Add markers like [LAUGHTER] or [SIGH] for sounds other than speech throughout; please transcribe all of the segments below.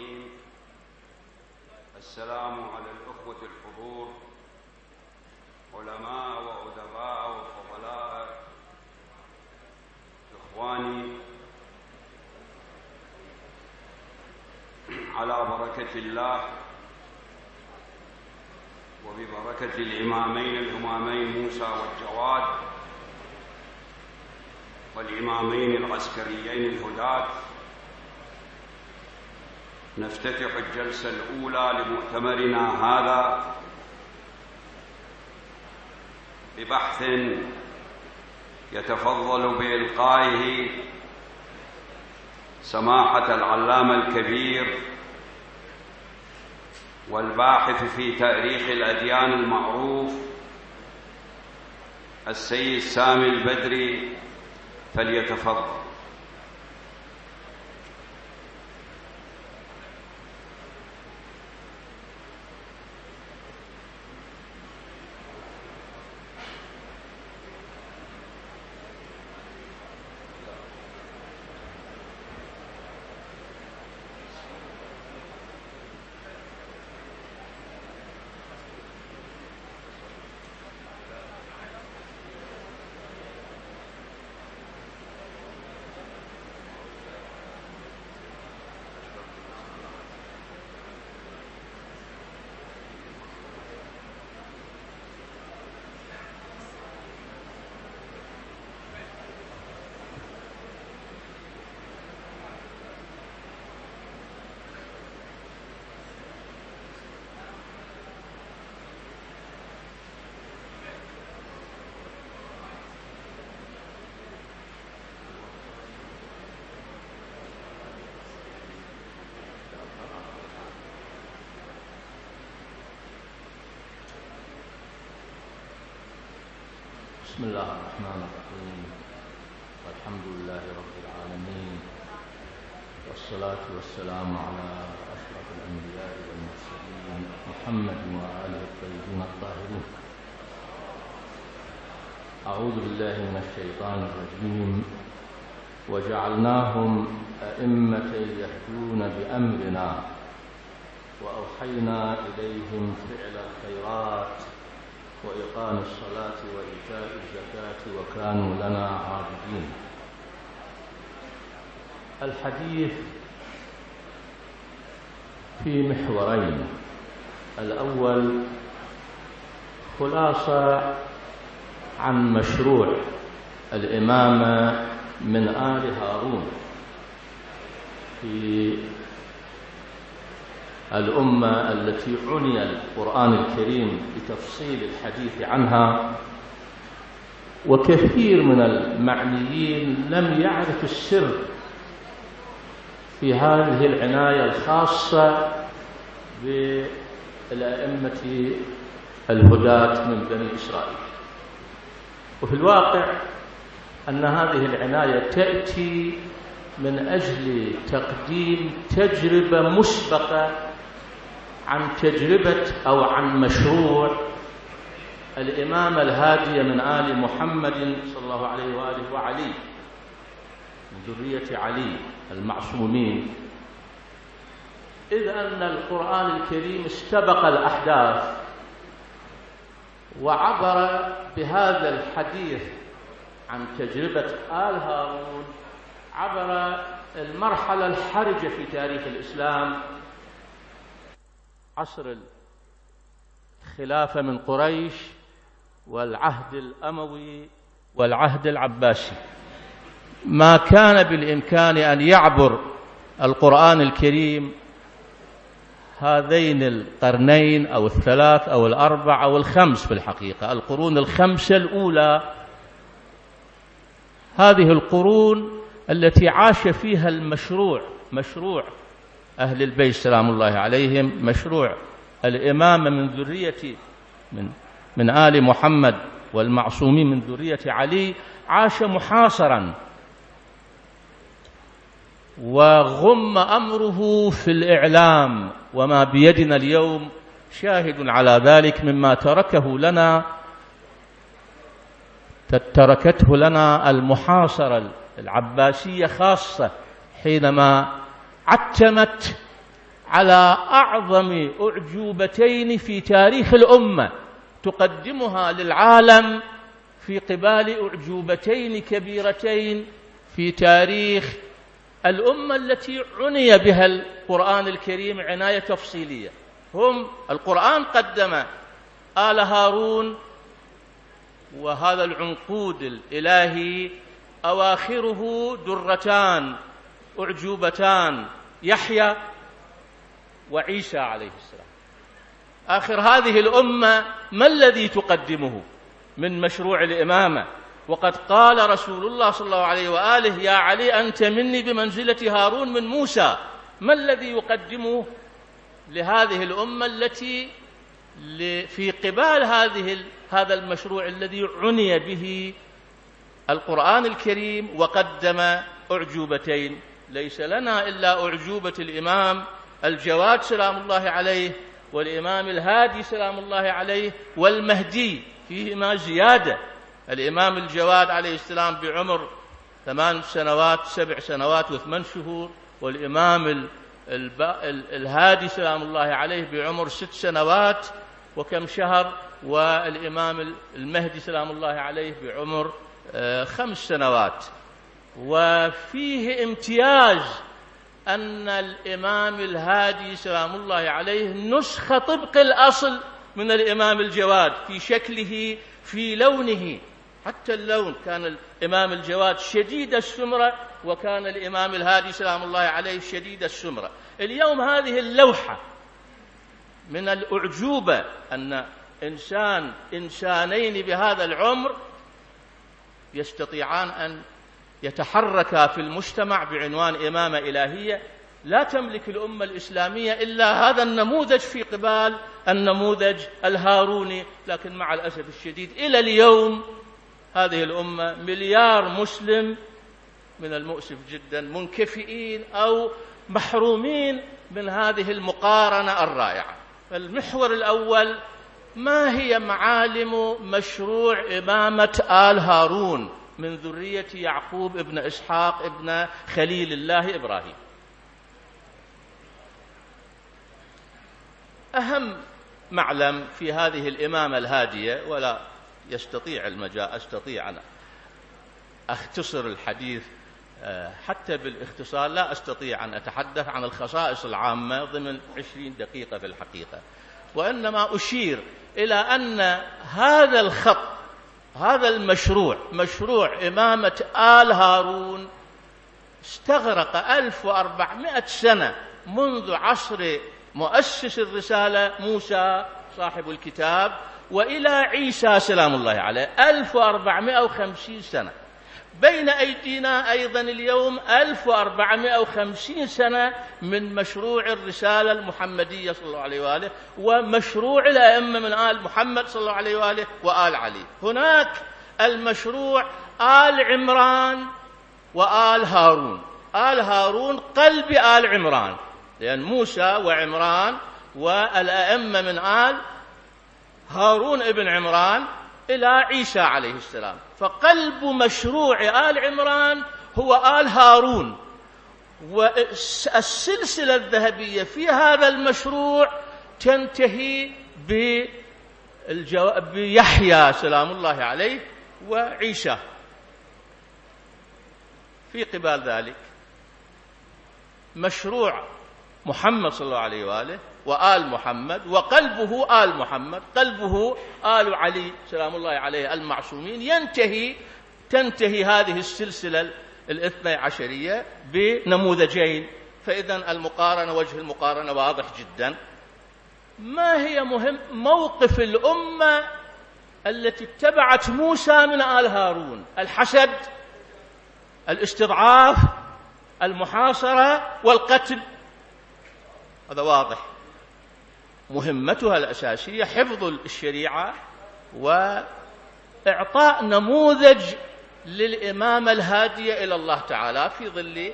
الرحيم. السلام على الأخوة الحضور علماء وأدباء وفضلاء إخواني على بركة الله وببركة الإمامين الهمامين موسى والجواد والإمامين العسكريين الهداة نفتتح الجلسة الأولى لمؤتمرنا هذا ببحث يتفضل بإلقائه سماحة العلامة الكبير والباحث في تأريخ الأديان المعروف السيد سامي البدري فليتفضل. بسم الله الرحمن الرحيم. والحمد لله رب العالمين. والصلاة والسلام على أشرف الأنبياء والمرسلين محمد وآله الطيبين الطاهرين. أعوذ بالله من الشيطان الرجيم. وجعلناهم أئمة يهدون بأمرنا. وأوحينا إليهم فعل الخيرات. وإقام الصلاة وإيتاء الزكاة وكانوا لنا عابدين. الحديث في محورين. الأول خلاصة عن مشروع الإمامة من آل هارون في الأمة التي عني القرآن الكريم بتفصيل الحديث عنها وكثير من المعنيين لم يعرف السر في هذه العناية الخاصة بالأئمة الهداة من بني إسرائيل. وفي الواقع أن هذه العناية تأتي من أجل تقديم تجربة مسبقة عن تجربة أو عن مشروع الإمامة الهادية من آل محمد صلى الله عليه وآله وعلي من ذرية علي المعصومين. إذ أن القرآن الكريم استبق الأحداث وعبر بهذا الحديث عن تجربة آل هارون عبر المرحلة الحرجة في تاريخ الإسلام عصر الخلافة من قريش والعهد الأموي والعهد العباسي. ما كان بالإمكان أن يعبر القرآن الكريم هذين القرنين أو الثلاث أو الأربع أو الخمس في الحقيقة القرون الخمسة الأولى هذه القرون التي عاش فيها المشروع مشروع أهل البيت سلام الله عليهم مشروع الإمامة من ذرية من من آل محمد والمعصومين من ذرية علي عاش محاصرا. وغم أمره في الإعلام وما بيدنا اليوم شاهد على ذلك مما تركه لنا تركته لنا المحاصرة العباسية خاصة حينما عتمت على أعظم أعجوبتين في تاريخ الأمة تقدمها للعالم في قبال أعجوبتين كبيرتين في تاريخ الأمة التي عني بها القرآن الكريم عناية تفصيلية. هم القرآن قدم آل هارون وهذا العنقود الإلهي أواخره درتان أعجوبتان. يحيى وعيسى عليه السلام. آخر هذه الأمة ما الذي تقدمه من مشروع الإمامة؟ وقد قال رسول الله صلى الله عليه وآله يا علي أنت مني بمنزلة هارون من موسى. ما الذي يقدمه لهذه الأمة التي في قبال هذه هذا المشروع الذي عني به القرآن الكريم وقدم أعجوبتين؟ ليس لنا إلا أعجوبة الإمام الجواد سلام الله عليه والإمام الهادي سلام الله عليه والمهدي فيهما زيادة. الإمام الجواد عليه السلام بعمر ثمان سنوات سبع سنوات وثمان شهور والإمام الهادي سلام الله عليه بعمر ست سنوات وكم شهر والإمام المهدي سلام الله عليه بعمر آه، خمس سنوات. وفيه امتياز أن الإمام الهادي سلام الله عليه نسخة طبق الأصل من الإمام الجواد في شكله في لونه. حتى اللون كان الإمام الجواد شديد السمرة وكان الإمام الهادي سلام الله عليه شديد السمرة. اليوم هذه اللوحة من الأعجوبة أن إنسان إنسانين بهذا العمر يستطيعان أن يتحركا في المجتمع بعنوان إمامة إلهية لا تملك الأمة الإسلامية إلا هذا النموذج في قبال النموذج الهاروني. لكن مع الأسف الشديد إلى اليوم هذه الأمة مليار مسلم من المؤسف جدا منكفئين أو محرومين من هذه المقارنة الرائعة. المحور الأول ما هي معالم مشروع إمامة آل هارون؟ من ذرية يعقوب ابن إسحاق ابن خليل الله إبراهيم. أهم معلم في هذه الإمامة الهادية ولا يستطيع المجال أستطيع أنا أختصر الحديث آه، حتى بالاختصار لا أستطيع أن أتحدث عن الخصائص العامة ضمن عشرين دقيقة في الحقيقة. وإنما أشير إلى أن هذا الخط هذا المشروع مشروع إمامة آل هارون. استغرق 1400 سنة منذ عصر مؤسس الرسالة موسى صاحب الكتاب وإلى عيسى سلام الله عليه 1450 سنة. بين أيدينا أيضا اليوم 1450 سنة من مشروع الرسالة المحمدية صلى الله عليه وآله ومشروع الأئمة من آل محمد صلى الله عليه وآله وآل علي. هناك المشروع آل عمران وآل هارون. آل هارون قلب آل عمران لأن موسى وعمران والأئمة من آل هارون ابن عمران إلى عيسى عليه السلام. فقلب مشروع آل عمران هو آل هارون. والسلسلة الذهبية في هذا المشروع تنتهي بالجو... بيحيى سلام الله عليه وعيسى. في قبال ذلك مشروع محمد صلى الله عليه وآله وآل محمد وقلبه آل محمد قلبه آل علي سلام الله عليه المعصومين. ينتهي تنتهي هذه السلسلة الاثنى عشرية بنموذجين. فإذا المقارنة وجه المقارنة واضح جدا. ما هي مهم؟ موقف الأمة التي اتبعت موسى من آل هارون. الحسد الاستضعاف المحاصرة والقتل. هذا واضح. مهمتها الأساسية حفظ الشريعة وإعطاء نموذج للإمامة الهادية إلى الله تعالى في ظل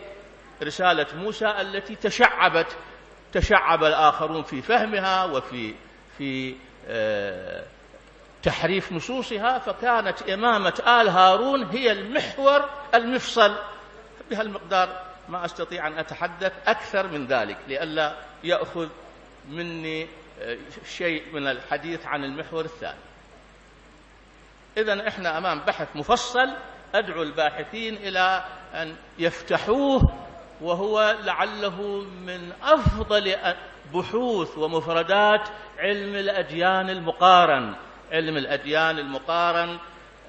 رسالة موسى التي تشعبت تشعب الآخرون في فهمها وفي في آه، تحريف نصوصها فكانت إمامة آل هارون هي المحور المفصل. بهالمقدار ما أستطيع أن أتحدث أكثر من ذلك لئلا يأخذ مني شيء من الحديث عن المحور الثاني. إذا إحنا أمام بحث مفصل أدعو الباحثين إلى أن يفتحوه وهو لعله من أفضل بحوث ومفردات علم الأديان المقارن. علم الأديان المقارن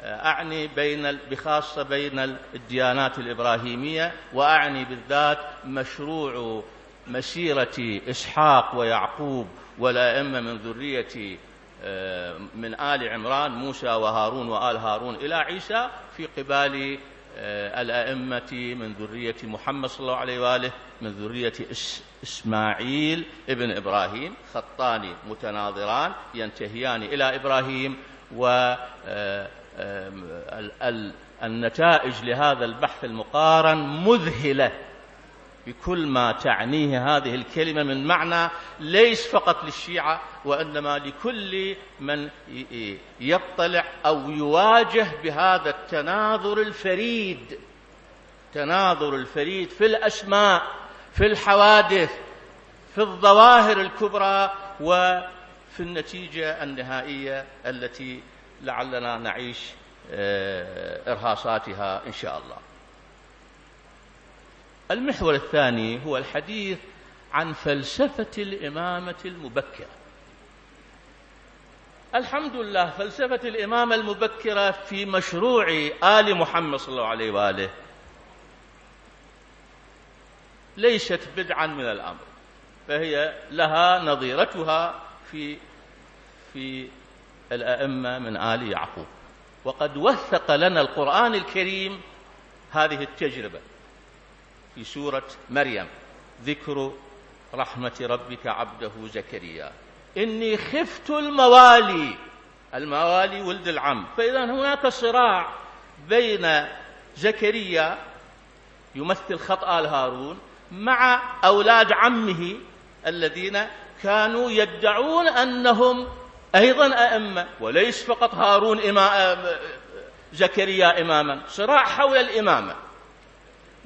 أعني بين بخاصة بين الديانات الإبراهيمية وأعني بالذات مشروع مسيرة إسحاق ويعقوب والأئمة من ذرية آه، من آل عمران موسى وهارون وآل هارون إلى عيسى في قبال آه، الأئمة من ذرية محمد صلى الله عليه وآله من ذرية إسماعيل ابن إبراهيم خطان متناظران ينتهيان إلى إبراهيم و آه، النتائج لهذا البحث المقارن مذهلة. بكل ما تعنيه هذه الكلمة من معنى ليس فقط للشيعة وإنما لكل من يطلع أو يواجه بهذا التناظر الفريد. تناظر الفريد في الأسماء في الحوادث في الظواهر الكبرى وفي النتيجة النهائية التي لعلنا نعيش آه، إرهاصاتها إن شاء الله. المحور الثاني هو الحديث عن فلسفة الإمامة المبكرة. الحمد لله فلسفة الإمامة المبكرة في مشروع آل محمد صلى الله عليه وآله. ليست بدعا من الأمر فهي لها نظيرتها في في الأئمة من آل يعقوب. وقد وثق لنا القرآن الكريم هذه التجربة. في سورة مريم. ذكر رحمة ربك عبده زكريا. إني خفت الموالي. الموالي ولد العم. فإذا هناك صراع بين زكريا يمثل خط آل هارون مع أولاد عمه الذين كانوا يدعون أنهم أيضا أئمة وليس فقط هارون إمام زكريا إماما. صراع حول الإمامة.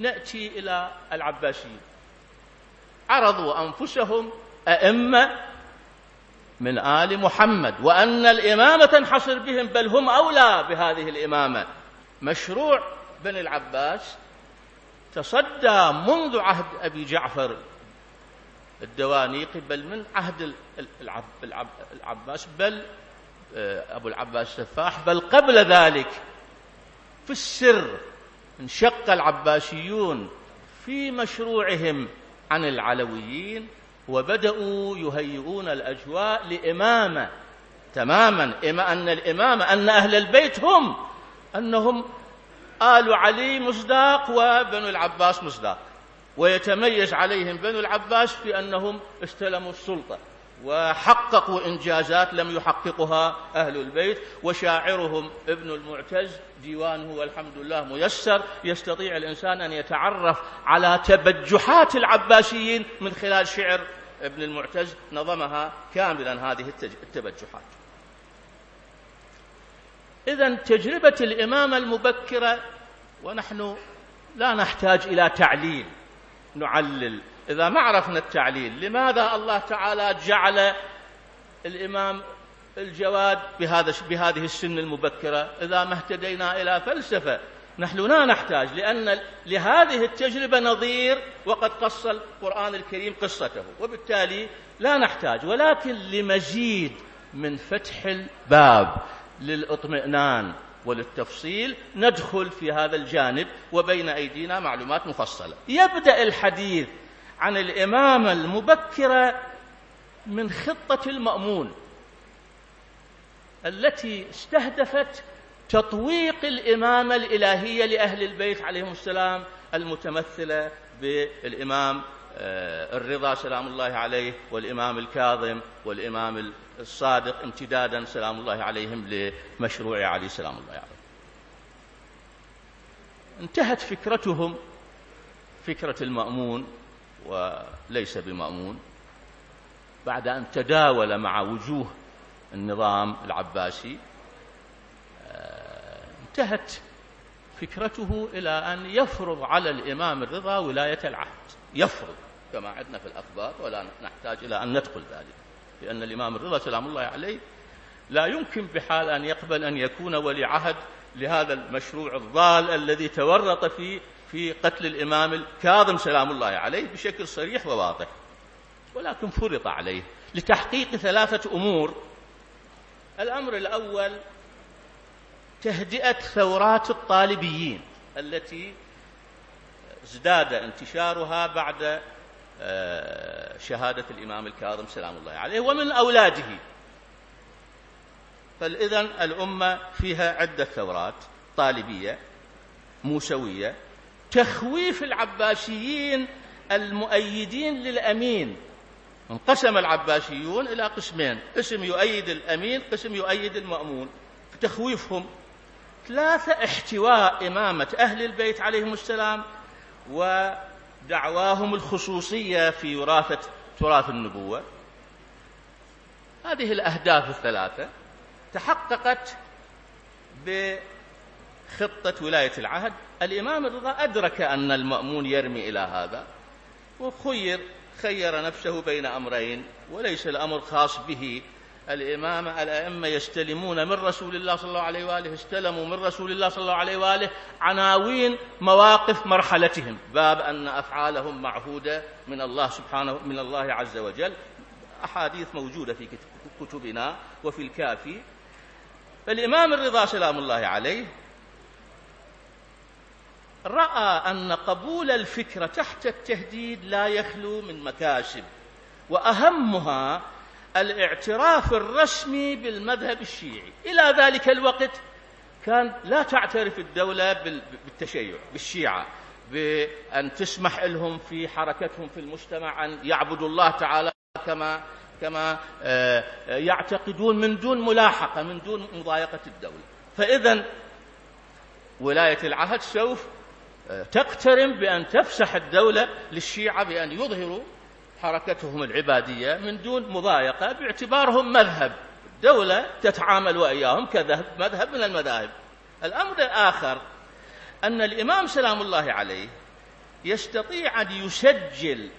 نأتي إلى العباسيين. عرضوا أنفسهم أئمة من آل محمد وأن الإمامة تنحصر بهم بل هم أولى بهذه الإمامة. مشروع بن العباس تصدى منذ عهد أبي جعفر الدوانيقي بل من عهد العب العب العباس بل آه، أبو العباس السفاح بل قبل ذلك في السر انشق العباسيون في مشروعهم عن العلويين وبدأوا يهيئون الأجواء لإمامة تماما إما أن الإمامة أن أهل البيت هم أنهم آل علي مصداق وبنو العباس مصداق. ويتميز عليهم بنو العباس في أنهم استلموا السلطة. وحققوا إنجازات لم يحققها أهل البيت وشاعرهم ابن المعتز ديوانه والحمد لله ميسر يستطيع الإنسان أن يتعرف على تبجحات العباسيين من خلال شعر ابن المعتز نظمها كاملا هذه التبجحات. إذا تجربة الإمامة المبكرة ونحن لا نحتاج إلى تعليل نعلل إذا ما عرفنا التعليل لماذا الله تعالى جعل الإمام الجواد بهذا بهذه السن المبكرة؟ إذا ما اهتدينا إلى فلسفة نحن لا نحتاج لأن لهذه التجربة نظير وقد قص القرآن الكريم قصته وبالتالي لا نحتاج ولكن لمزيد من فتح الباب للإطمئنان وللتفصيل ندخل في هذا الجانب وبين أيدينا معلومات مفصلة. يبدأ الحديث عن الإمامة المبكرة من خطة المأمون التي استهدفت تطويق الإمامة الإلهية لأهل البيت عليهم السلام المتمثلة بالإمام آه، الرضا سلام الله عليه والإمام الكاظم والإمام الصادق امتدادا سلام الله عليهم لمشروع علي سلام الله عليه. انتهت فكرتهم فكرة المأمون وليس بمأمون بعد أن تداول مع وجوه النظام العباسي آه، انتهت فكرته إلى أن يفرض على الإمام الرضا ولاية العهد. يفرض كما عندنا في الأخبار ولا نحتاج إلى أن ندخل ذلك لأن الإمام الرضا سلام الله عليه لا يمكن بحال أن يقبل أن يكون ولي عهد لهذا المشروع الضال الذي تورط فيه في قتل الإمام الكاظم سلام الله عليه بشكل صريح وواضح ولكن فرض عليه لتحقيق ثلاثة أمور. الأمر الأول تهدئة ثورات الطالبيين التي ازداد انتشارها بعد آه، شهادة الإمام الكاظم سلام الله عليه ومن أولاده. فإذا الأمة فيها عدة ثورات طالبية موسوية تخويف العباسيين المؤيدين للأمين. انقسم العباسيون إلى قسمين. قسم يؤيد الأمين قسم يؤيد المأمون. تخويفهم. ثلاثة احتواء إمامة أهل البيت عليهم السلام ودعواهم الخصوصية في وراثة تراث النبوة. هذه الأهداف الثلاثة تحققت بخطة ولاية العهد الإمام الرضا أدرك أن المأمون يرمي إلى هذا وخير خير نفسه بين أمرين وليس الأمر خاص به. الإمام الأئمة يستلمون من رسول الله صلى الله عليه وآله استلموا من رسول الله صلى الله عليه وآله عناوين مواقف مرحلتهم. باب أن أفعالهم معهودة من الله سبحانه من الله عز وجل. أحاديث موجودة في كتبنا وفي الكافي. فالإمام الرضا سلام الله عليه رأى أن قبول الفكرة تحت التهديد لا يخلو من مكاسب وأهمها الاعتراف الرسمي بالمذهب الشيعي. إلى ذلك الوقت كان لا تعترف الدولة بالتشيع بالشيعة بأن تسمح لهم في حركتهم في المجتمع أن يعبدوا الله تعالى كما كما آه، يعتقدون من دون ملاحقة من دون مضايقة الدولة. فإذا ولاية العهد سوف تقترن بأن تفسح الدولة للشيعة بأن يظهروا حركتهم العبادية من دون مضايقة باعتبارهم مذهب. دولة تتعامل وإياهم كمذهب من المذاهب. الأمر الآخر أن الإمام سلام الله عليه يستطيع أن يسجل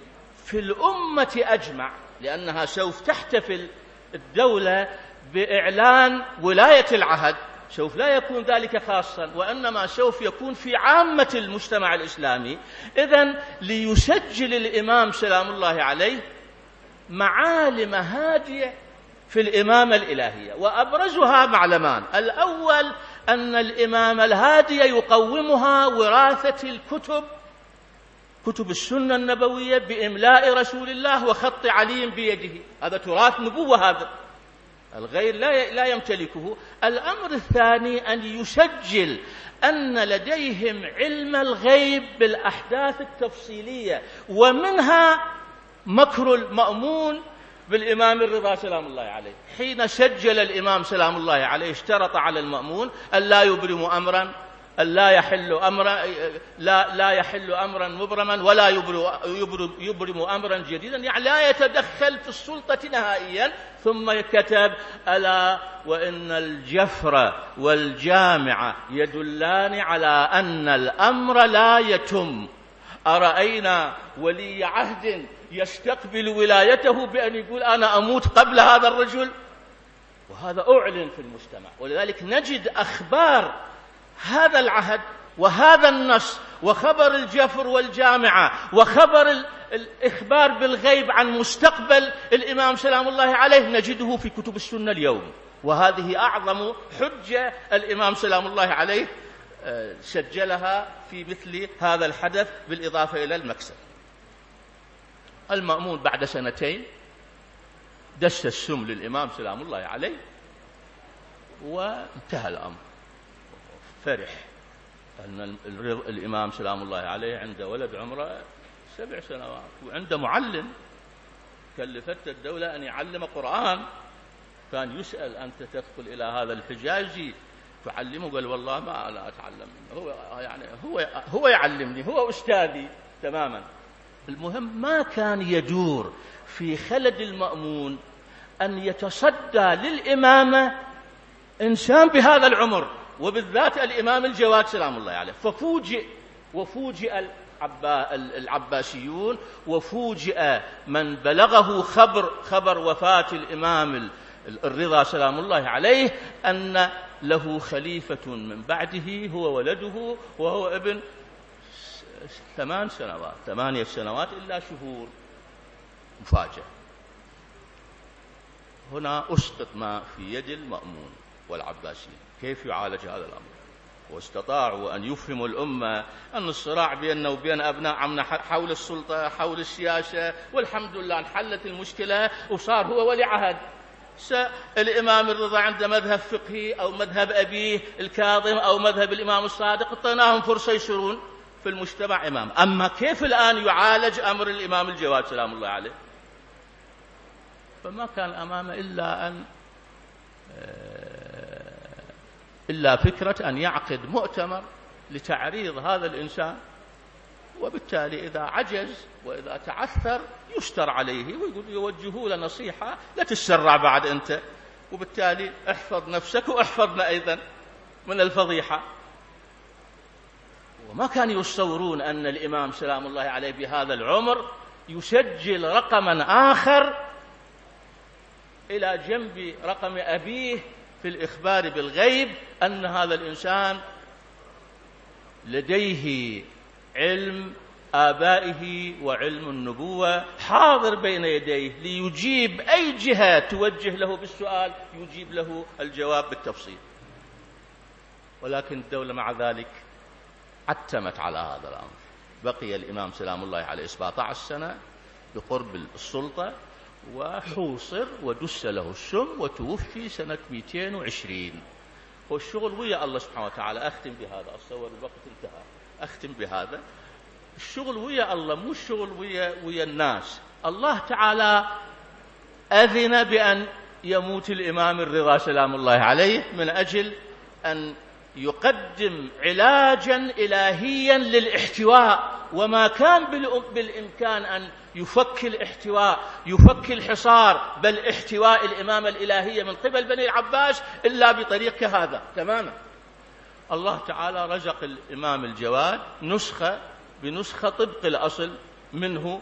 في الأمة أجمع لأنها سوف تحتفل الدولة بإعلان ولاية العهد. سوف لا يكون ذلك خاصا وإنما سوف يكون في عامة المجتمع الإسلامي. إذا ليسجل الإمام سلام الله عليه معالم هادية في الإمامة الإلهية وأبرزها معلمان. الأول أن الإمام الهادي يقومها وراثة الكتب كتب السنة النبوية بإملاء رسول الله وخط علي بيده. هذا تراث نبوة هذا. الغير لا لا يمتلكه. الأمر الثاني أن يسجل أن لديهم علم الغيب بالأحداث التفصيلية ومنها مكر المأمون بالإمام الرضا سلام الله عليه. حين سجل الإمام سلام الله عليه اشترط على المأمون أن لا يبرم أمرا. لا يحل أمرا لا لا يحل أمرا مبرما ولا يبرم, يبرم أمرا جديدا. يعني لا يتدخل في السلطة نهائيا. ثم كتب ألا وإن الجفر والجامع يدلان على أن الأمر لا يتم. أرأينا ولي عهد يستقبل ولايته بأن يقول أنا أموت قبل هذا الرجل؟ وهذا أعلن في المجتمع. ولذلك نجد أخبار هذا العهد وهذا النص وخبر الجفر والجامعة وخبر الإخبار بالغيب عن مستقبل الإمام سلام الله عليه نجده في كتب السنة اليوم. وهذه أعظم حجة الإمام سلام الله عليه آه، سجلها في مثل هذا الحدث بالإضافة إلى المكسب. المأمون بعد سنتين دس السم للإمام سلام الله عليه وانتهى الأمر. فرح. أن الإمام سلام الله عليه عنده ولد عمره سبع سنوات وعنده معلم كلفت الدولة أن يعلم قرآن. كان يسأل أنت تدخل إلى هذا الحجازي؟ تعلمه قال والله ما أنا أتعلم هو يعني هو هو يعلمني هو أستاذي تماما. المهم ما كان يدور في خلد المأمون أن يتصدى للإمامة إنسان بهذا العمر. وبالذات الإمام الجواد سلام الله عليه. ففوجئ وفوجئ العباسيون وفوجئ من بلغه خبر خبر وفاة الإمام الرضا سلام الله عليه أن له خليفة من بعده هو ولده وهو ابن ثمان سنوات ثمانية سنوات إلا شهور مفاجأة. هنا أسقط ما في يد المأمون والعباسيين كيف يعالج هذا الأمر؟ واستطاعوا أن يفهموا الأمة أن الصراع بيننا وبين أبناء عمنا حول السلطة حول السياسة والحمد لله انحلت المشكلة وصار هو ولي عهد. الإمام الرضا عنده مذهب فقهي أو مذهب أبيه الكاظم أو مذهب الإمام الصادق اعطيناهم فرصة يصيرون في المجتمع إمام. أما كيف الآن يعالج أمر الإمام الجواد؟ سلام الله عليه. فما كان أمامه إلا أن آه، إلا فكرة أن يعقد مؤتمر لتعريض هذا الإنسان وبالتالي إذا عجز وإذا تعثر يستر عليه ويقول يوجهوا له نصيحة لا تتسرع بعد أنت. وبالتالي احفظ نفسك واحفظنا أيضا من الفضيحة. وما كانوا يتصورون أن الإمام سلام الله عليه بهذا العمر يسجل رقما آخر إلى جنب رقم أبيه في الإخبار بالغيب أن هذا الإنسان لديه علم آبائه وعلم النبوة حاضر بين يديه ليجيب أي جهة توجه له بالسؤال يجيب له الجواب بالتفصيل. ولكن الدولة مع ذلك عتمت على هذا الأمر. بقي الإمام سلام الله عليه 17 سنة بقرب السلطة وحوصر ودس له السم وتوفي سنة 220 والشغل ويا الله سبحانه وتعالى. أختم بهذا. أتصور الوقت انتهى. أختم بهذا. الشغل ويا الله مو الشغل ويا ويا الناس. الله تعالى أذن بأن يموت الإمام الرضا سلام الله عليه من أجل أن يقدم علاجا إلهيا للاحتواء. وما كان بالإمكان أن يفك الاحتواء يفك الحصار بل احتواء الإمامة الإلهية من قبل بني العباس إلا بطريق كهذا تماما. الله تعالى رزق الإمام الجواد نسخة بنسخة طبق الأصل منه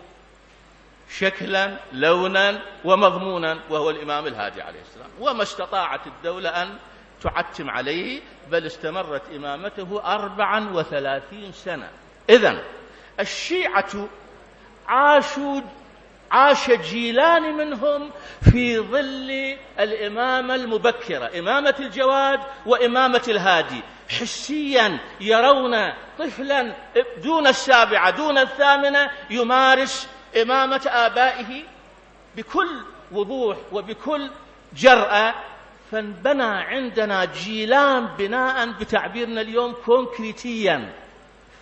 شكلا لونا ومضمونا وهو الإمام الهادي عليه السلام. وما استطاعت الدولة أن تعتم عليه بل استمرت إمامته أربعا وثلاثين سنة. إذا الشيعة عاشوا عاش جيلان منهم في ظل الإمامة المبكرة إمامة الجواد وإمامة الهادي. حسيا يرون طفلا دون السابعة دون الثامنة يمارس إمامة آبائه بكل وضوح وبكل جرأة. فانبنى عندنا جيلان بناء بتعبيرنا اليوم كونكريتيا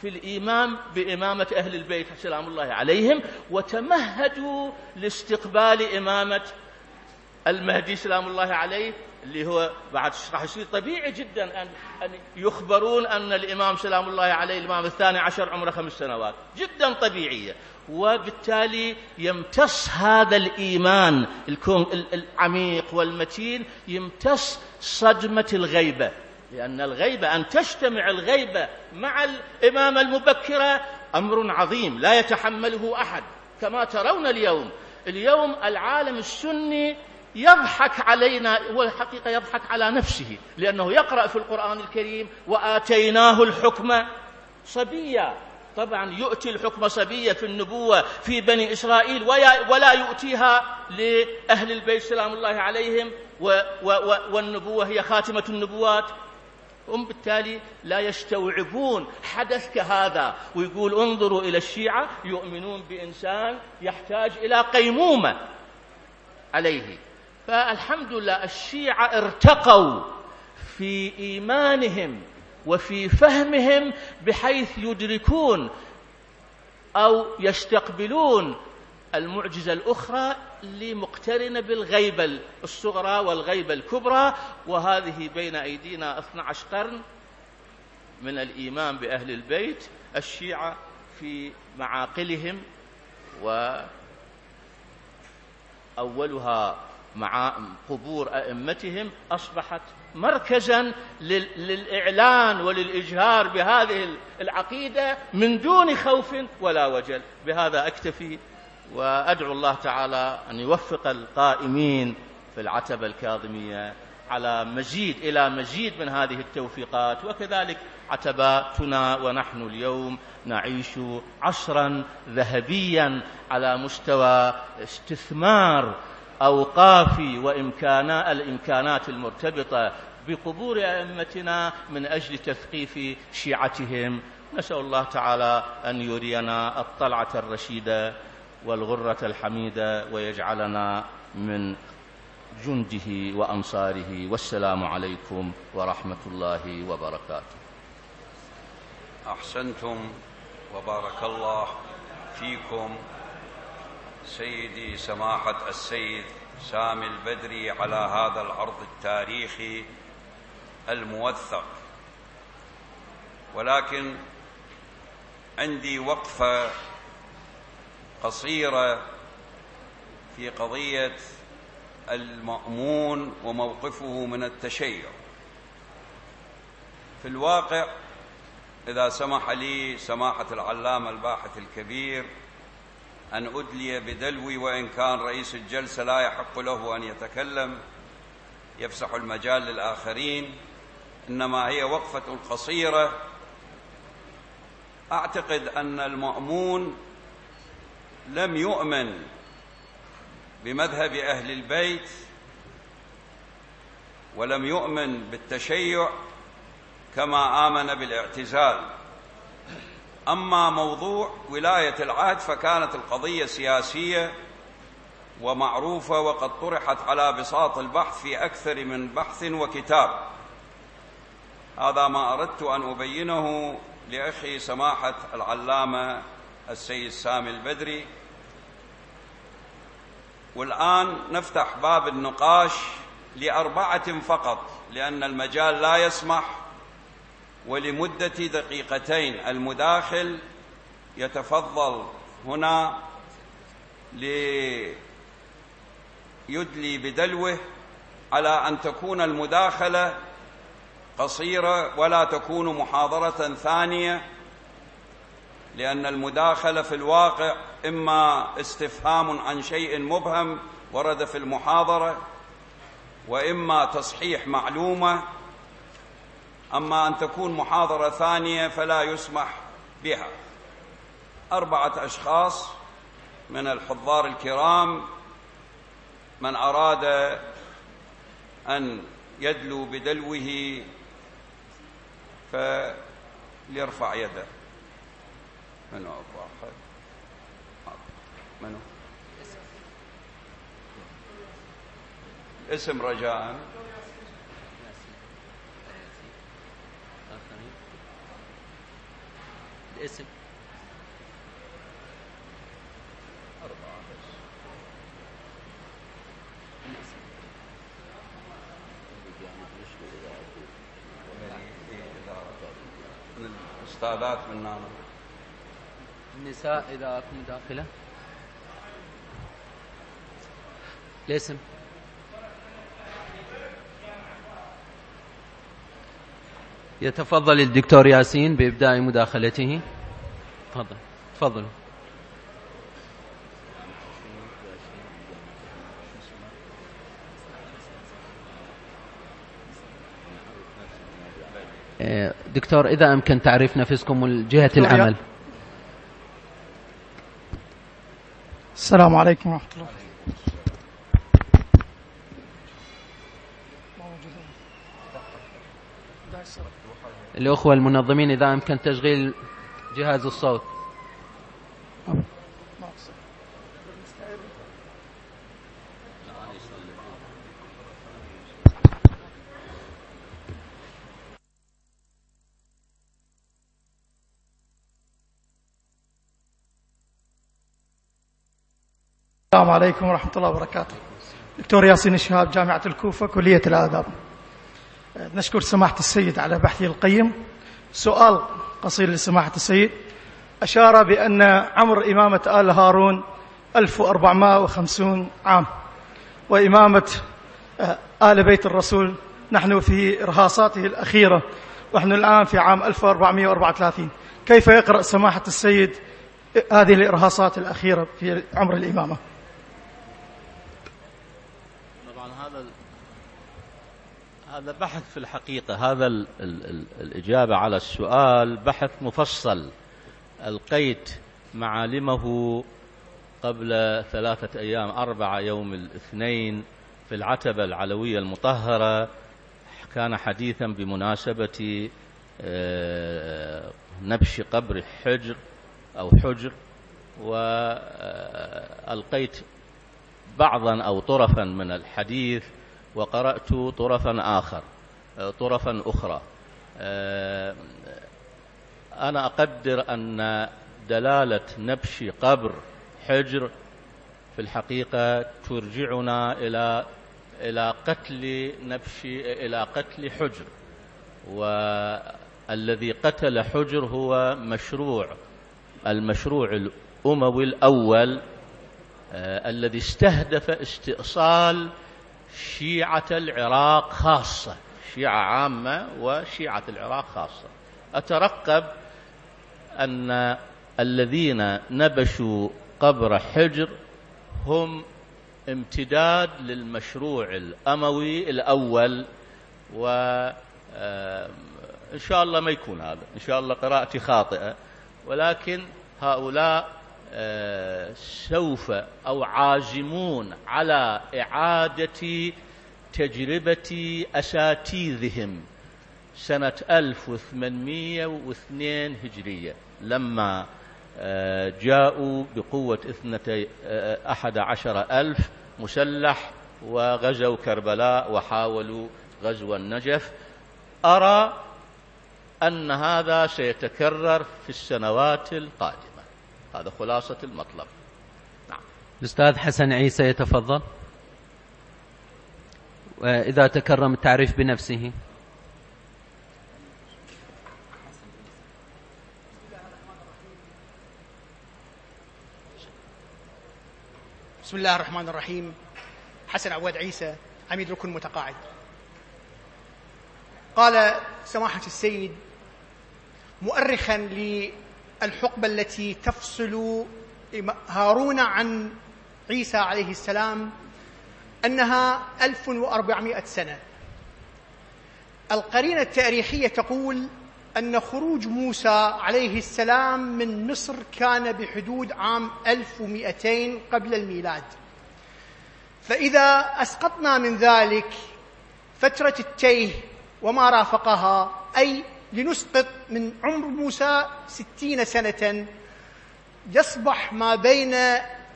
في الإيمان بإمامة أهل البيت سلام الله عليهم وتمهدوا لاستقبال إمامة المهدي سلام الله عليه اللي هو بعد راح يصير طبيعي جدا أن أن يخبرون أن الإمام سلام الله عليه الإمام الثاني عشر عمره خمس سنوات. جدا طبيعية. وبالتالي يمتص هذا الإيمان الكون العميق والمتين يمتص صدمة الغيبة. لأن الغيبة أن تجتمع الغيبة مع الإمامة المبكرة أمر عظيم لا يتحمله أحد. كما ترون اليوم اليوم العالم السني يضحك علينا هو الحقيقة يضحك على نفسه لأنه يقرأ في القرآن الكريم وآتيناه الحكم. صبيا طبعا يؤتي الحكم صبية في النبوة في بني إسرائيل ولا يؤتيها لأهل البيت سلام الله عليهم والنبوة هي خاتمة النبوات. هم بالتالي لا يستوعبون حدث كهذا ويقول انظروا إلى الشيعة يؤمنون بإنسان يحتاج إلى قيمومة عليه. فالحمد لله الشيعة ارتقوا في إيمانهم وفي فهمهم بحيث يدركون أو يستقبلون المعجزة الأخرى اللي مقترنة بالغيبة الصغرى والغيبة الكبرى وهذه بين أيدينا 12 قرن من الإيمان بأهل البيت الشيعة في معاقلهم وأولها مع قبور أئمتهم أصبحت مركزا للإعلان وللإجهار بهذه العقيدة من دون خوف ولا وجل. بهذا أكتفي وأدعو الله تعالى أن يوفق القائمين في العتبة الكاظمية على مزيد إلى مزيد من هذه التوفيقات. وكذلك عتباتنا ونحن اليوم نعيش عصرا ذهبيا على مستوى استثمار أوقاف وإمكانات الإمكانات المرتبطة بقبور أئمتنا من أجل تثقيف شيعتهم. نسأل الله تعالى أن يرينا الطلعة الرشيدة والغرة الحميدة ويجعلنا من جنده وأنصاره. والسلام عليكم ورحمة الله وبركاته. أحسنتم وبارك الله فيكم. سيدي سماحة السيد سامي البدري على هذا العرض التاريخي الموثق. ولكن عندي وقفة قصيرة في قضية المأمون وموقفه من التشيع. في الواقع إذا سمح لي سماحة العلامة الباحث الكبير أن أدلي بدلوي وإن كان رئيس الجلسة لا يحق له أن يتكلم يفسح المجال للآخرين إنما هي وقفة قصيرة أعتقد أن المأمون لم يؤمن بمذهب أهل البيت ولم يؤمن بالتشيع كما آمن بالاعتزال. أما موضوع ولاية العهد فكانت القضية سياسية ومعروفة وقد طرحت على بساط البحث في أكثر من بحث وكتاب. هذا ما أردت أن أبينه لأخي سماحة العلامة السيد سامي البدري. والآن نفتح باب النقاش لأربعة فقط لأن المجال لا يسمح ولمدة دقيقتين المداخل يتفضل هنا ليدلي بدلوه على أن تكون المداخلة قصيرة ولا تكون محاضرة ثانية لأن المداخلة في الواقع إما استفهام عن شيء مبهم ورد في المحاضرة وإما تصحيح معلومة أما أن تكون محاضرة ثانية فلا يسمح بها. أربعة أشخاص من الحضار الكرام من أراد أن يدلو بدلوه فليرفع يده. من واحد من اسم رجاء. الاسم أربعة بس الأستاذات من نانا النساء إذا أكون داخلة الاسم يتفضل الدكتور ياسين بإبداء مداخلته. تفضل. تفضل. إيه، دكتور إذا أمكن تعريف نفسكم وجهة العمل. السلام عليكم ورحمة الله. الأخوة المنظمين إذا أمكن تشغيل جهاز الصوت. السلام عليكم ورحمة الله وبركاته. دكتور ياسين الشهاب جامعة الكوفة كلية الآداب. نشكر سماحة السيد على بحثه القيم. سؤال قصير لسماحة السيد. أشار بأن عمر إمامة آل هارون 1450 عام. وإمامة آه، آل بيت الرسول. نحن في إرهاصاته الأخيرة. ونحن الآن في عام 1434 كيف يقرأ سماحة السيد هذه الإرهاصات الأخيرة في عمر الإمامة طبعا هذا هذا بحث في الحقيقة هذا ال ال ال الإجابة على السؤال بحث مفصل. ألقيت معالمه قبل ثلاثة أيام أربعة يوم الاثنين في العتبة العلوية المطهرة. كان حديثا بمناسبة آه، نبش قبر حجر أو حجر وألقيت بعضا أو طرفا من الحديث وقرأت طرفا آخر طرفا أخرى. آه، أنا أقدر أن دلالة نبش قبر حجر في الحقيقة ترجعنا إلى إلى قتل نبش إلى قتل حجر. والذي قتل حجر هو مشروع المشروع الأموي الأول آه الذي استهدف استئصال شيعة العراق خاصة شيعة عامة وشيعة العراق خاصة. أترقب أن الذين نبشوا قبر حجر هم امتداد للمشروع الأموي الأول و إن شاء الله ما يكون هذا إن شاء الله قراءتي خاطئة ولكن هؤلاء سوف أو عازمون على إعادة تجربة أساتيذهم سنة 1802 هجرية لما جاءوا بقوة اثنتي أحد عشر ألف مسلح وغزوا كربلاء وحاولوا غزو النجف. أرى أن هذا سيتكرر في السنوات القادمة. هذا خلاصة المطلب. نعم. الأستاذ حسن عيسى يتفضل. وإذا تكرم التعريف بنفسه. بسم الله الرحمن الرحيم. حسن عواد عيسى عميد ركن متقاعد. قال سماحة السيد مؤرخا للحقبة التي تفصل هارون عن عيسى عليه السلام أنها 1400 سنة. القرينة التاريخية تقول أن خروج موسى عليه السلام من مصر كان بحدود عام 1200 قبل الميلاد. فإذا أسقطنا من ذلك فترة التيه وما رافقها أي لنسقط من عمر موسى ستين سنة يصبح ما بين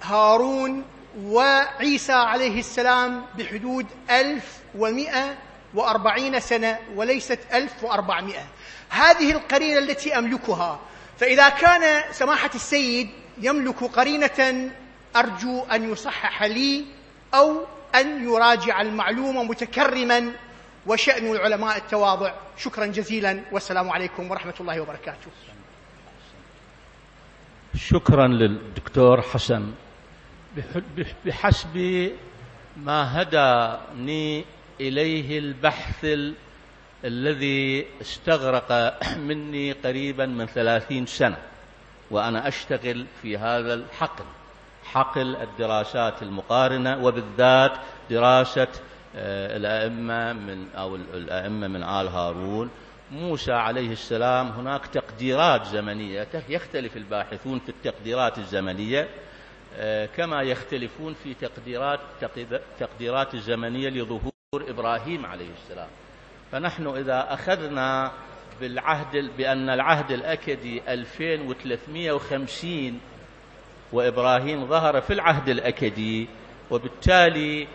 هارون وعيسى عليه السلام بحدود ألف ومئة وأربعين سنة وليست ألف وأربعمائة هذه القرينة التي أملكها فإذا كان سماحة السيد يملك قرينة أرجو أن يصحح لي أو أن يراجع المعلومة متكرما وشأن العلماء التواضع. شكرا جزيلا. والسلام عليكم ورحمة الله وبركاته. شكرا للدكتور حسن. بحسب ما هداني إليه البحث الذي استغرق [CLEARS THROAT] مني قريبا من ثلاثين سنة وأنا أشتغل في هذا الحقل حقل الدراسات المقارنة وبالذات دراسة الأئمة من أو الأئمة من آل هارون. موسى عليه السلام هناك تقديرات زمنية يختلف الباحثون في التقديرات الزمنية آه، كما يختلفون في تقديرات تقديرات الزمنية لظهور إبراهيم عليه السلام. فنحن إذا أخذنا بالعهد بأن العهد الأكدي 2350 وإبراهيم ظهر في العهد الأكدي وبالتالي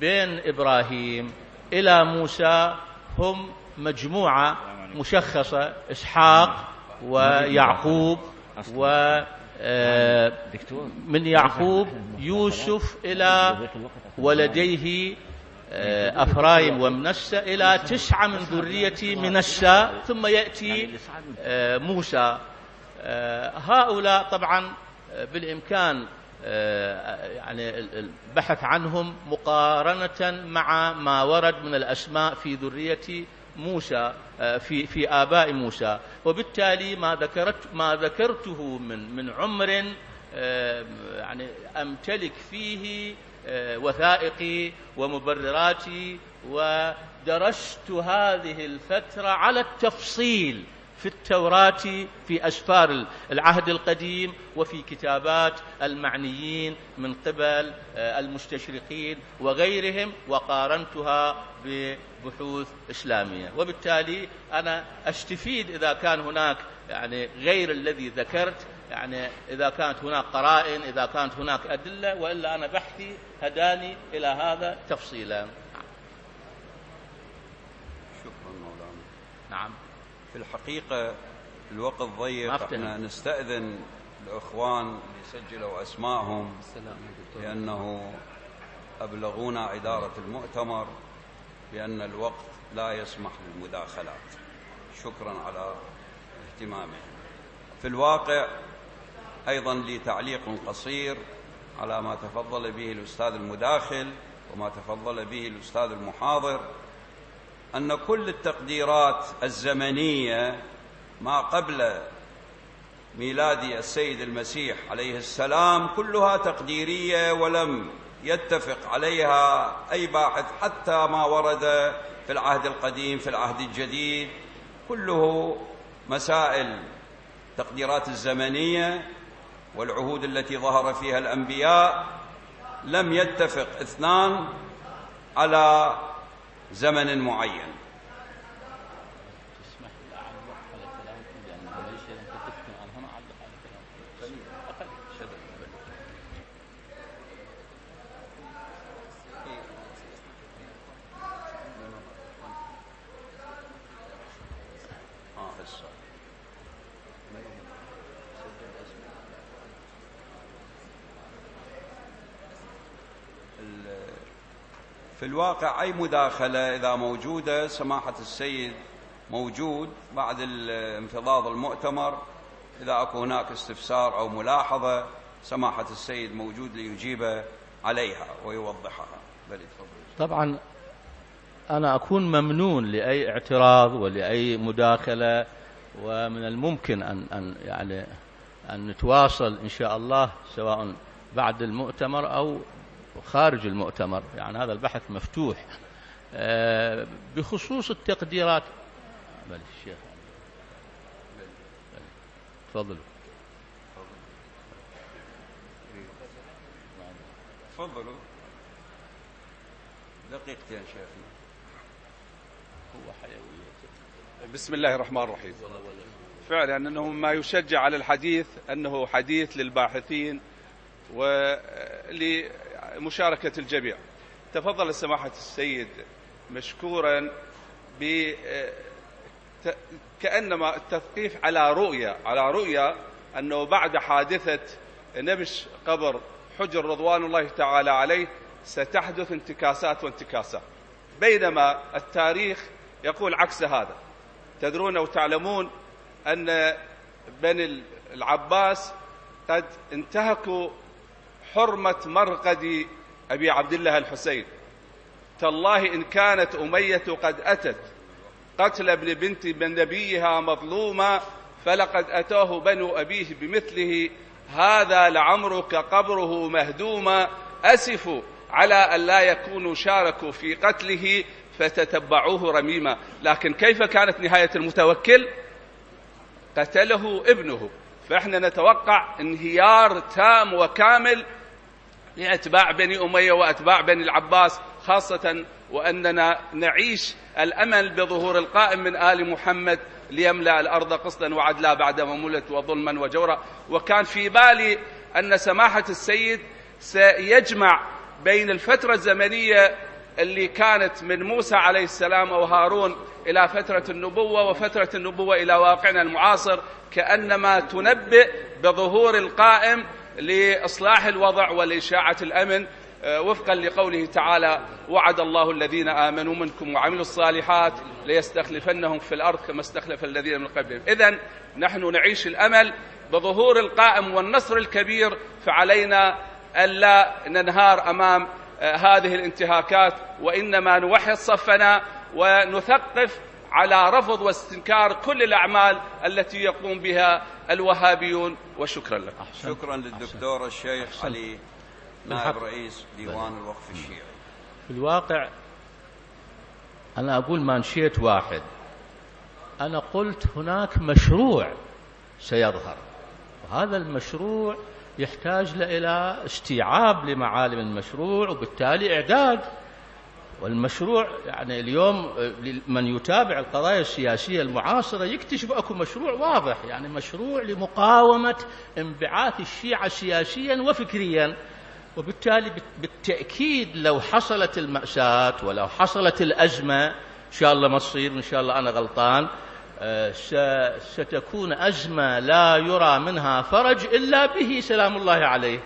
بين إبراهيم إلى موسى هم مجموعة مشخصة إسحاق ويعقوب و آه، من يعقوب يوسف إلى ولديه آه، أفرايم ومنسى إلى تسعة من ذرية منسى ثم يأتي آه، موسى. هؤلاء طبعا بالإمكان يعني البحث عنهم مقارنة مع ما ورد من الأسماء في ذرية موسى آه، في في آباء موسى. وبالتالي ما ذكرت ما ذكرته من من عمر آه، يعني أمتلك فيه آه، وثائقي ومبرراتي ودرست هذه الفترة على التفصيل. في التوراة في أسفار العهد القديم وفي كتابات المعنيين من قبل آه، المستشرقين وغيرهم وقارنتها ببحوث إسلامية. وبالتالي أنا أستفيد إذا كان هناك يعني غير الذي ذكرت يعني إذا كانت هناك قرائن إذا كانت هناك أدلة وإلا أنا بحثي هداني إلى هذا تفصيلا. شكرا مولانا. نعم. الحقيقة الوقت ضيق. إحنا نستأذن الإخوان اللي سجلوا أسمائهم لأنه أبلغونا إدارة المؤتمر بأن الوقت لا يسمح للمداخلات شكرا على اهتمامهم. في الواقع أيضا لي تعليق قصير على ما تفضل به الأستاذ المداخل وما تفضل به الأستاذ المحاضر. أن كل التقديرات الزمنية ما قبل ميلاد السيد المسيح عليه السلام كلها تقديرية ولم يتفق عليها أي باحث حتى ما ورد في العهد القديم في العهد الجديد. كله مسائل تقديرات الزمنية والعهود التي ظهر فيها الأنبياء. لم يتفق اثنان على زمن معين. في الواقع أي مداخلة إذا موجودة سماحة السيد موجود بعد انفضاض المؤتمر إذا أكو هناك استفسار أو ملاحظة سماحة السيد موجود ليجيب عليها ويوضحها. بل طبعا أنا أكون ممنون لأي اعتراض ولأي مداخلة ومن الممكن أن أن يعني أن نتواصل إن شاء الله سواء بعد المؤتمر أو خارج المؤتمر يعني هذا البحث مفتوح. آه، بخصوص التقديرات. بل الشيخ. تفضل تفضلوا. دقيقتين شيخنا هو حيوية. بسم الله الرحمن الرحيم. فعلا أنه ما يشجع على الحديث أنه حديث للباحثين ول مشاركة الجميع. تفضل سماحة السيد مشكورا ب كأنما التثقيف على رؤية على رؤية أنه بعد حادثة نبش قبر حجر رضوان الله تعالى عليه ستحدث انتكاسات وانتكاسات. بينما التاريخ يقول عكس هذا. تدرون وتعلمون أن بني العباس قد انتهكوا حرمة مرقد أبي عبد الله الحسين. تالله إن كانت أمية قد أتت. قتل ابن بنت من نبيها مظلوما فلقد أتاه بنو أبيه بمثله. هذا لعمرك قبره مهدوما. أسفوا على أن لا يكونوا شاركوا في قتله فتتبعوه رميما. لكن كيف كانت نهاية المتوكل؟ قتله ابنه. فإحنا نتوقع انهيار تام وكامل لأتباع بني أمية وأتباع بني العباس خاصة وأننا نعيش الأمل بظهور القائم من آل محمد ليملأ الأرض قسطا وعدلا بعدما ملت وظلما وجورا. وكان في بالي أن سماحة السيد سيجمع بين الفترة الزمنية اللي كانت من موسى عليه السلام أو هارون إلى فترة النبوة وفترة النبوة إلى واقعنا المعاصر كأنما تنبئ بظهور القائم لإصلاح الوضع ولإشاعة الأمن آه، وفقا لقوله تعالى وعد الله الذين آمنوا منكم وعملوا الصالحات ليستخلفنهم في الأرض كما استخلف الذين من قبلهم. إذا نحن نعيش الأمل بظهور القائم والنصر الكبير فعلينا ألا ننهار أمام آه، هذه الانتهاكات وإنما نوحد صفنا ونثقف على رفض واستنكار كل الأعمال التي يقوم بها الوهابيون وشكرا لكم. شكرا للدكتور الشيخ علي نائب رئيس ديوان الوقف الشيعي. في الواقع أنا أقول ما نشيت واحد. أنا قلت هناك مشروع سيظهر وهذا المشروع يحتاج إلى استيعاب لمعالم المشروع وبالتالي إعداد والمشروع يعني اليوم من يتابع القضايا السياسية المعاصرة يكتشف أكو مشروع واضح يعني مشروع لمقاومة انبعاث الشيعة سياسيا وفكريا وبالتالي بالتأكيد لو حصلت المأساة ولو حصلت الأزمة إن شاء الله ما تصير إن شاء الله أنا غلطان آه، ستكون أزمة لا يرى منها فرج إلا به سلام الله عليه.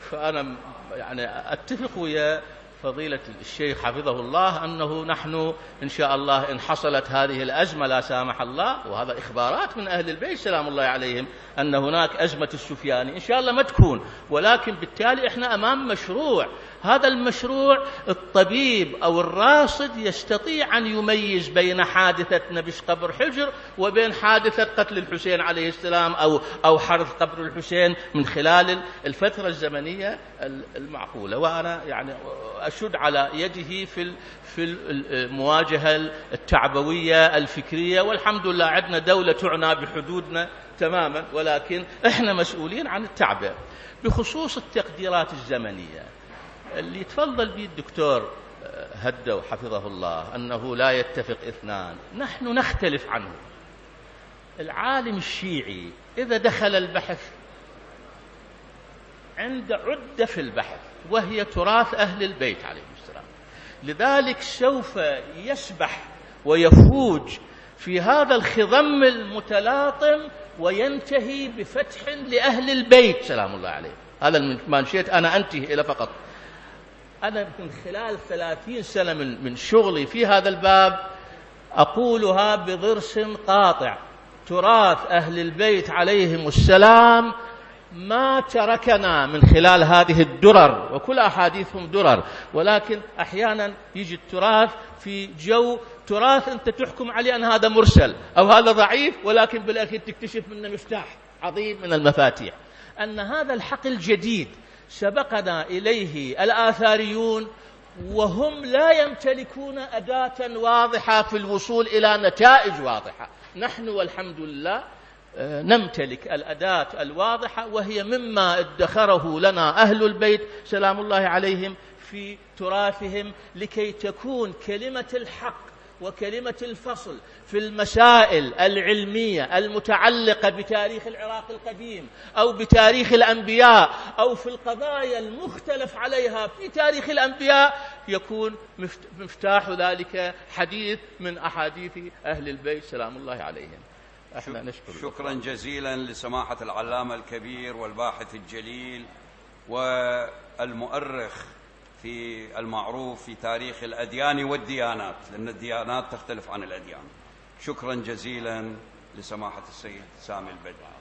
فأنا يعني أتفق ويا فضيلة الشيخ حفظه الله أنه نحن إن شاء الله إن حصلت هذه الأزمة لا سامح الله وهذا إخبارات من أهل البيت سلام الله عليهم أن هناك أزمة السفياني إن شاء الله ما تكون ولكن بالتالي إحنا أمام مشروع هذا المشروع الطبيب أو الراصد يستطيع أن يميز بين حادثة نبش قبر حجر وبين حادثة قتل الحسين عليه السلام أو أو حرث قبر الحسين من خلال الفترة الزمنية المعقولة. وأنا يعني أشد على يده في في المواجهة التعبوية الفكرية. والحمد لله عندنا دولة تعنى بحدودنا تماما ولكن إحنا مسؤولين عن التعبئة بخصوص التقديرات الزمنية. اللي تفضل به الدكتور آه، هدوا حفظه الله أنه لا يتفق اثنان. نحن نختلف عنه. العالم الشيعي إذا دخل البحث عند عدة في البحث وهي تراث أهل البيت عليهم السلام. لذلك سوف يسبح ويفوج في هذا الخضم المتلاطم وينتهي بفتح لأهل البيت سلام الله عليه. هذا ما نشيت أنا أنتهي إلى فقط. أنا من خلال ثلاثين سنة من, من شغلي في هذا الباب أقولها بضرس قاطع. تراث أهل البيت عليهم السلام ما تركنا من خلال هذه الدرر وكل أحاديثهم درر. ولكن أحيانا يجي التراث في جو تراث أنت تحكم عليه أن هذا مرسل أو هذا ضعيف ولكن بالأخير تكتشف منه مفتاح عظيم من المفاتيح. أن هذا الحق الجديد سبقنا إليه الآثاريون وهم لا يمتلكون أداة واضحة في الوصول إلى نتائج واضحة. نحن والحمد لله آه، نمتلك الأداة الواضحة وهي مما ادخره لنا أهل البيت سلام الله عليهم في تراثهم لكي تكون كلمة الحق وكلمة الفصل في المسائل العلمية المتعلقة بتاريخ العراق القديم أو بتاريخ الأنبياء أو في القضايا المختلف عليها في تاريخ الأنبياء يكون مفتاح ذلك حديث من أحاديث أهل البيت. سلام الله عليهم. إحنا نشكر شكرا جزيلا لسماحة العلامة الكبير والباحث الجليل والمؤرخ في المعروف في تاريخ الأديان والديانات لأن الديانات تختلف عن الأديان. شكرا جزيلا لسماحة السيد سامي البدر